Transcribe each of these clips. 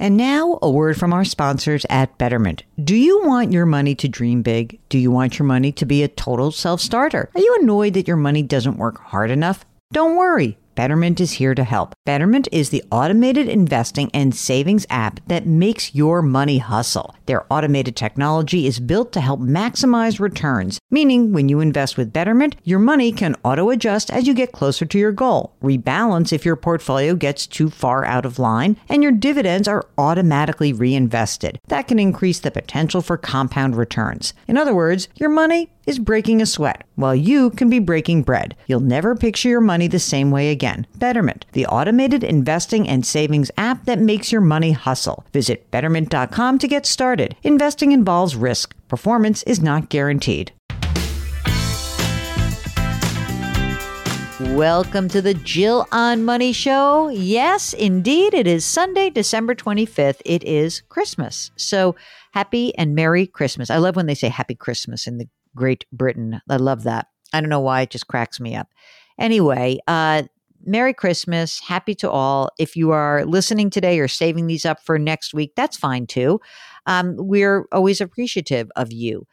And now, a word from our sponsors at Betterment. Do you want your money to dream big? Do you want your money to be a total self starter? Are you annoyed that your money doesn't work hard enough? Don't worry. Betterment is here to help. Betterment is the automated investing and savings app that makes your money hustle. Their automated technology is built to help maximize returns, meaning when you invest with Betterment, your money can auto adjust as you get closer to your goal, rebalance if your portfolio gets too far out of line, and your dividends are automatically reinvested. That can increase the potential for compound returns. In other words, your money is breaking a sweat, while you can be breaking bread. You'll never picture your money the same way again. Betterment, the automated investing and savings app that makes your money hustle. Visit betterment.com to get started. Investing involves risk. Performance is not guaranteed. Welcome to the Jill on Money Show. Yes, indeed, it is Sunday, December 25th. It is Christmas. So happy and Merry Christmas. I love when they say Happy Christmas in the Great Britain. I love that. I don't know why, it just cracks me up. Anyway, uh, Merry Christmas. Happy to all. If you are listening today or saving these up for next week, that's fine too. Um, we're always appreciative of you.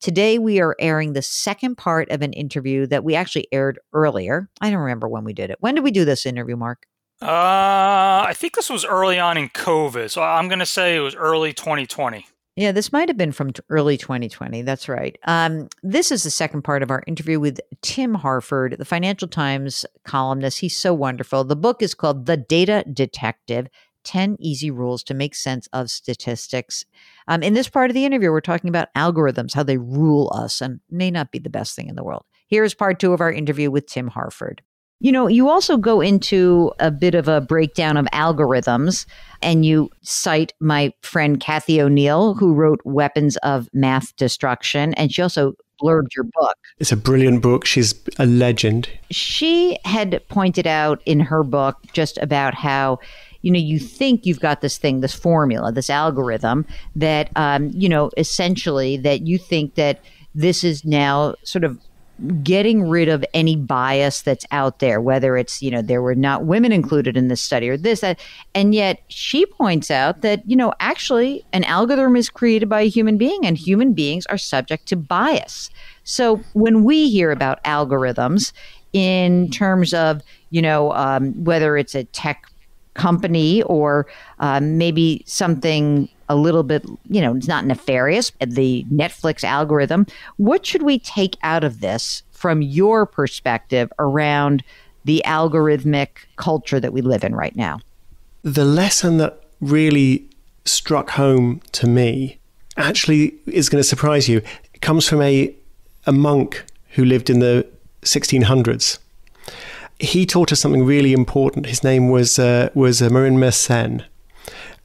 Today, we are airing the second part of an interview that we actually aired earlier. I don't remember when we did it. When did we do this interview, Mark? Uh, I think this was early on in COVID. So I'm going to say it was early 2020. Yeah, this might have been from early 2020. That's right. Um, this is the second part of our interview with Tim Harford, the Financial Times columnist. He's so wonderful. The book is called The Data Detective 10 Easy Rules to Make Sense of Statistics. Um, in this part of the interview, we're talking about algorithms, how they rule us, and may not be the best thing in the world. Here's part two of our interview with Tim Harford. You know, you also go into a bit of a breakdown of algorithms, and you cite my friend Cathy O'Neil, who wrote Weapons of Math Destruction, and she also blurbed your book. It's a brilliant book. She's a legend. She had pointed out in her book just about how you know you think you've got this thing this formula this algorithm that um, you know essentially that you think that this is now sort of getting rid of any bias that's out there, whether it's, you know, there were not women included in this study or this, that. And yet she points out that, you know, actually an algorithm is created by a human being and human beings are subject to bias. So when we hear about algorithms in terms of, you know, um, whether it's a tech company or um, maybe something a little bit, you know, it's not nefarious, the Netflix algorithm. What should we take out of this from your perspective around the algorithmic culture that we live in right now? The lesson that really struck home to me actually is going to surprise you. It comes from a, a monk who lived in the 1600s. He taught us something really important. His name was uh, was uh, Marin Mersenne,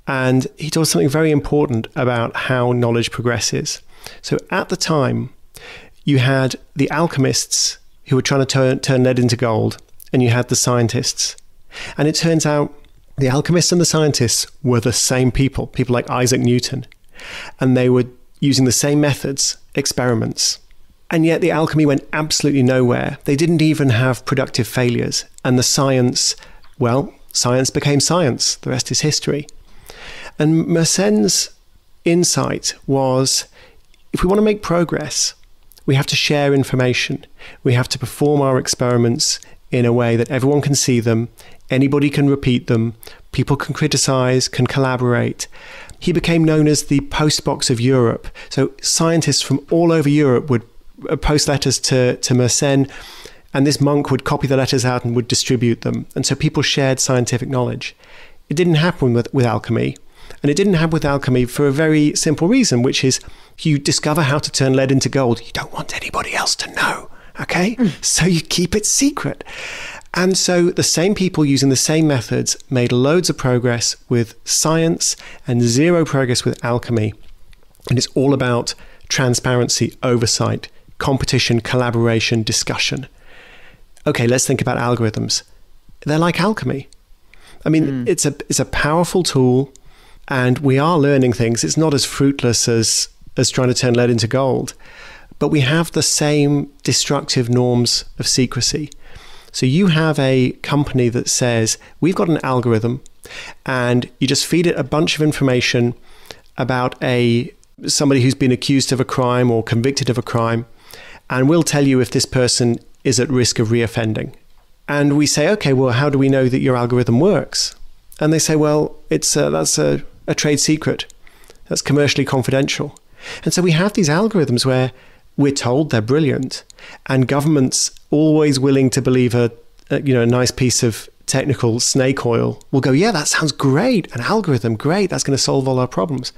and he taught something very important about how knowledge progresses. So at the time, you had the alchemists who were trying to turn, turn lead into gold, and you had the scientists. And it turns out the alchemists and the scientists were the same people, people like Isaac Newton. And they were using the same methods, experiments. And yet the alchemy went absolutely nowhere. They didn't even have productive failures. And the science, well, science became science. The rest is history. And Mersenne's insight was if we want to make progress, we have to share information. We have to perform our experiments in a way that everyone can see them, anybody can repeat them, people can criticize, can collaborate. He became known as the postbox of Europe. So scientists from all over Europe would uh, post letters to, to Mersenne, and this monk would copy the letters out and would distribute them. And so people shared scientific knowledge. It didn't happen with, with alchemy. And it didn't happen with alchemy for a very simple reason, which is you discover how to turn lead into gold. You don't want anybody else to know Okay. so you keep it secret. And so the same people using the same methods made loads of progress with science and zero progress with alchemy. And it's all about transparency, oversight, competition, collaboration, discussion. Okay, let's think about algorithms. They're like alchemy. I mean, mm. it's a it's a powerful tool and we are learning things. It's not as fruitless as as trying to turn lead into gold, but we have the same destructive norms of secrecy. So you have a company that says, "We've got an algorithm and you just feed it a bunch of information about a somebody who's been accused of a crime or convicted of a crime, and we'll tell you if this person is at risk of reoffending. And we say, okay, well, how do we know that your algorithm works? And they say, well, it's a, that's a, a trade secret. That's commercially confidential. And so we have these algorithms where we're told they're brilliant, and governments always willing to believe a, a you know a nice piece of technical snake oil will go, yeah, that sounds great, an algorithm, great, that's going to solve all our problems.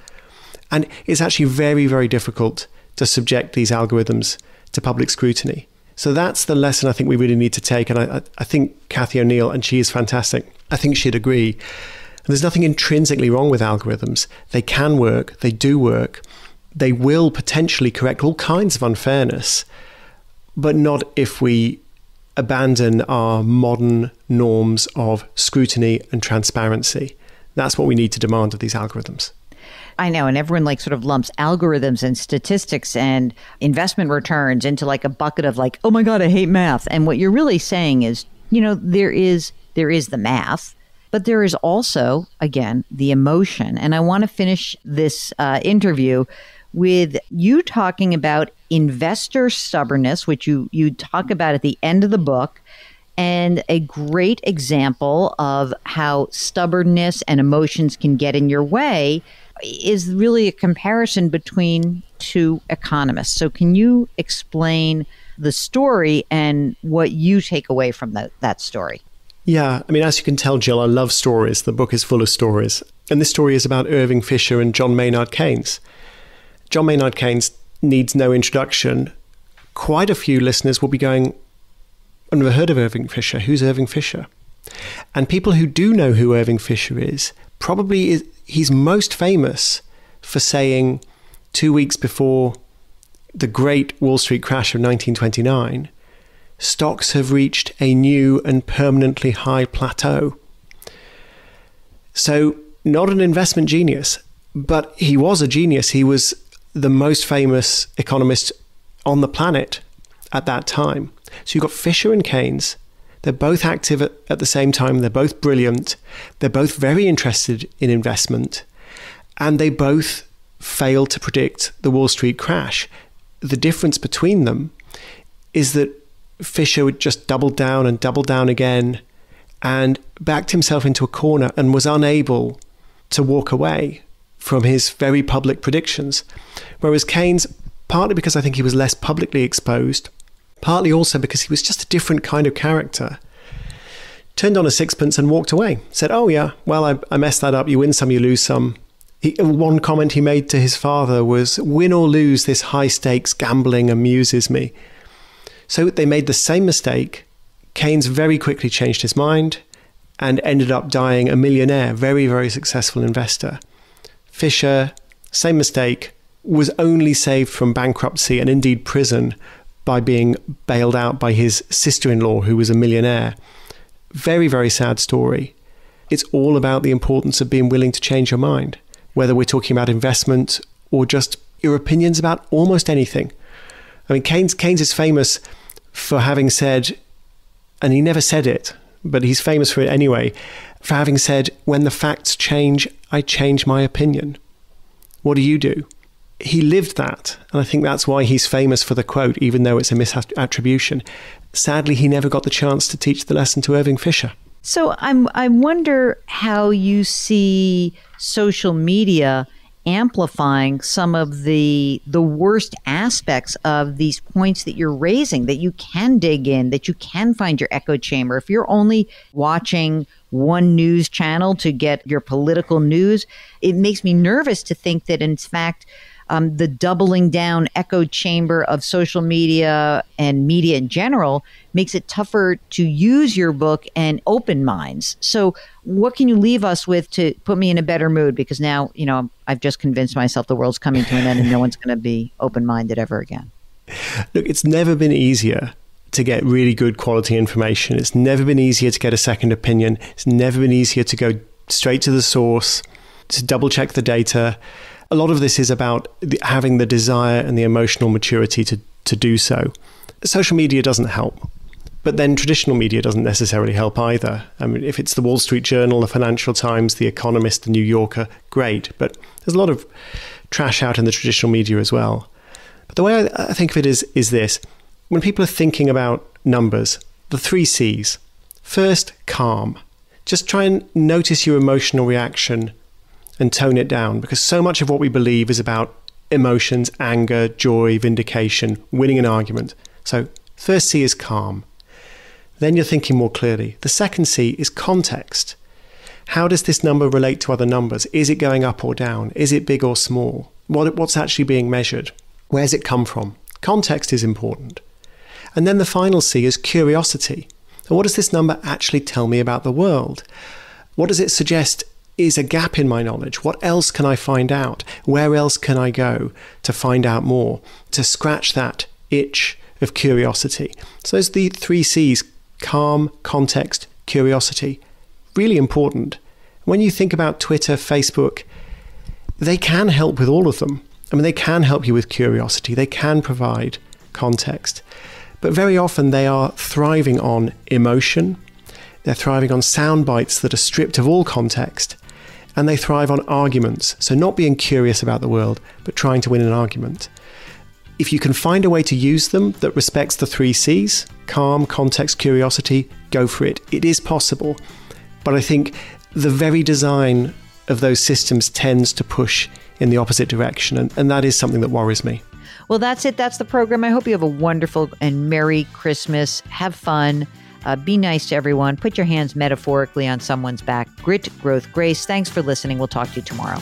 And it's actually very, very difficult to subject these algorithms to public scrutiny. So that's the lesson I think we really need to take. And I, I think Cathy O'Neil, and she is fantastic, I think she'd agree. And there's nothing intrinsically wrong with algorithms. They can work, they do work, they will potentially correct all kinds of unfairness, but not if we abandon our modern norms of scrutiny and transparency. That's what we need to demand of these algorithms. I know. And everyone like sort of lumps algorithms and statistics and investment returns into like a bucket of like, oh my God, I hate math. And what you're really saying is, you know, there is there is the math, but there is also, again, the emotion. And I want to finish this uh, interview with you talking about investor stubbornness, which you you talk about at the end of the book, and a great example of how stubbornness and emotions can get in your way is really a comparison between two economists. So, can you explain the story and what you take away from that, that story? Yeah, I mean, as you can tell, Jill, I love stories. The book is full of stories. And this story is about Irving Fisher and John Maynard Keynes. John Maynard Keynes needs no introduction. Quite a few listeners will be going, I've never heard of Irving Fisher. Who's Irving Fisher? And people who do know who Irving Fisher is probably is, he's most famous for saying two weeks before the great Wall Street crash of 1929, stocks have reached a new and permanently high plateau. So, not an investment genius, but he was a genius. He was the most famous economist on the planet at that time. So, you've got Fisher and Keynes they're both active at, at the same time. They're both brilliant. They're both very interested in investment. And they both failed to predict the Wall Street crash. The difference between them is that Fisher would just double down and double down again and backed himself into a corner and was unable to walk away from his very public predictions. Whereas Keynes, partly because I think he was less publicly exposed, partly also because he was just a different kind of character. Turned on a sixpence and walked away. Said, Oh, yeah, well, I, I messed that up. You win some, you lose some. He, one comment he made to his father was, Win or lose, this high stakes gambling amuses me. So they made the same mistake. Keynes very quickly changed his mind and ended up dying a millionaire, very, very successful investor. Fisher, same mistake, was only saved from bankruptcy and indeed prison by being bailed out by his sister in law, who was a millionaire. Very, very sad story. It's all about the importance of being willing to change your mind, whether we're talking about investment or just your opinions about almost anything. I mean, Keynes, Keynes is famous for having said, and he never said it, but he's famous for it anyway, for having said, when the facts change, I change my opinion. What do you do? he lived that. And I think that's why he's famous for the quote, even though it's a misattribution. Sadly, he never got the chance to teach the lesson to Irving Fisher. So I'm, I wonder how you see social media amplifying some of the the worst aspects of these points that you're raising that you can dig in that you can find your echo chamber if you're only watching one news channel to get your political news it makes me nervous to think that in fact um, the doubling down echo chamber of social media and media in general makes it tougher to use your book and open minds. So, what can you leave us with to put me in a better mood? Because now, you know, I've just convinced myself the world's coming to an end and no one's going to be open minded ever again. Look, it's never been easier to get really good quality information. It's never been easier to get a second opinion. It's never been easier to go straight to the source, to double check the data. A lot of this is about having the desire and the emotional maturity to, to do so. Social media doesn't help. But then traditional media doesn't necessarily help either. I mean, if it's the Wall Street Journal, the Financial Times, the Economist, the New Yorker, great. But there's a lot of trash out in the traditional media as well. But the way I, I think of it is is this: when people are thinking about numbers, the three C's. First, calm. Just try and notice your emotional reaction and tone it down because so much of what we believe is about emotions, anger, joy, vindication, winning an argument. So, first C is calm then you're thinking more clearly. The second C is context. How does this number relate to other numbers? Is it going up or down? Is it big or small? What, what's actually being measured? Where's it come from? Context is important. And then the final C is curiosity. And what does this number actually tell me about the world? What does it suggest is a gap in my knowledge? What else can I find out? Where else can I go to find out more? To scratch that itch of curiosity. So those the three C's calm, context, curiosity. Really important. When you think about Twitter, Facebook, they can help with all of them. I mean, they can help you with curiosity, they can provide context. But very often they are thriving on emotion, they're thriving on sound bites that are stripped of all context, and they thrive on arguments. So, not being curious about the world, but trying to win an argument. If you can find a way to use them that respects the three C's calm, context, curiosity go for it. It is possible. But I think the very design of those systems tends to push in the opposite direction. And, and that is something that worries me. Well, that's it. That's the program. I hope you have a wonderful and Merry Christmas. Have fun. Uh, be nice to everyone. Put your hands metaphorically on someone's back. Grit, growth, grace. Thanks for listening. We'll talk to you tomorrow.